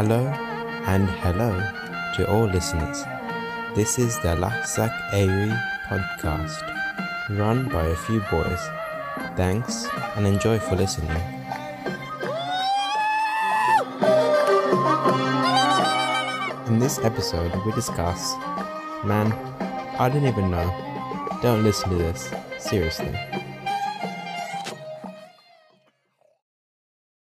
Hello and hello to all listeners. This is the Lahsak Airy podcast, run by a few boys. Thanks and enjoy for listening. In this episode, we discuss Man, I don't even know. Don't listen to this. Seriously.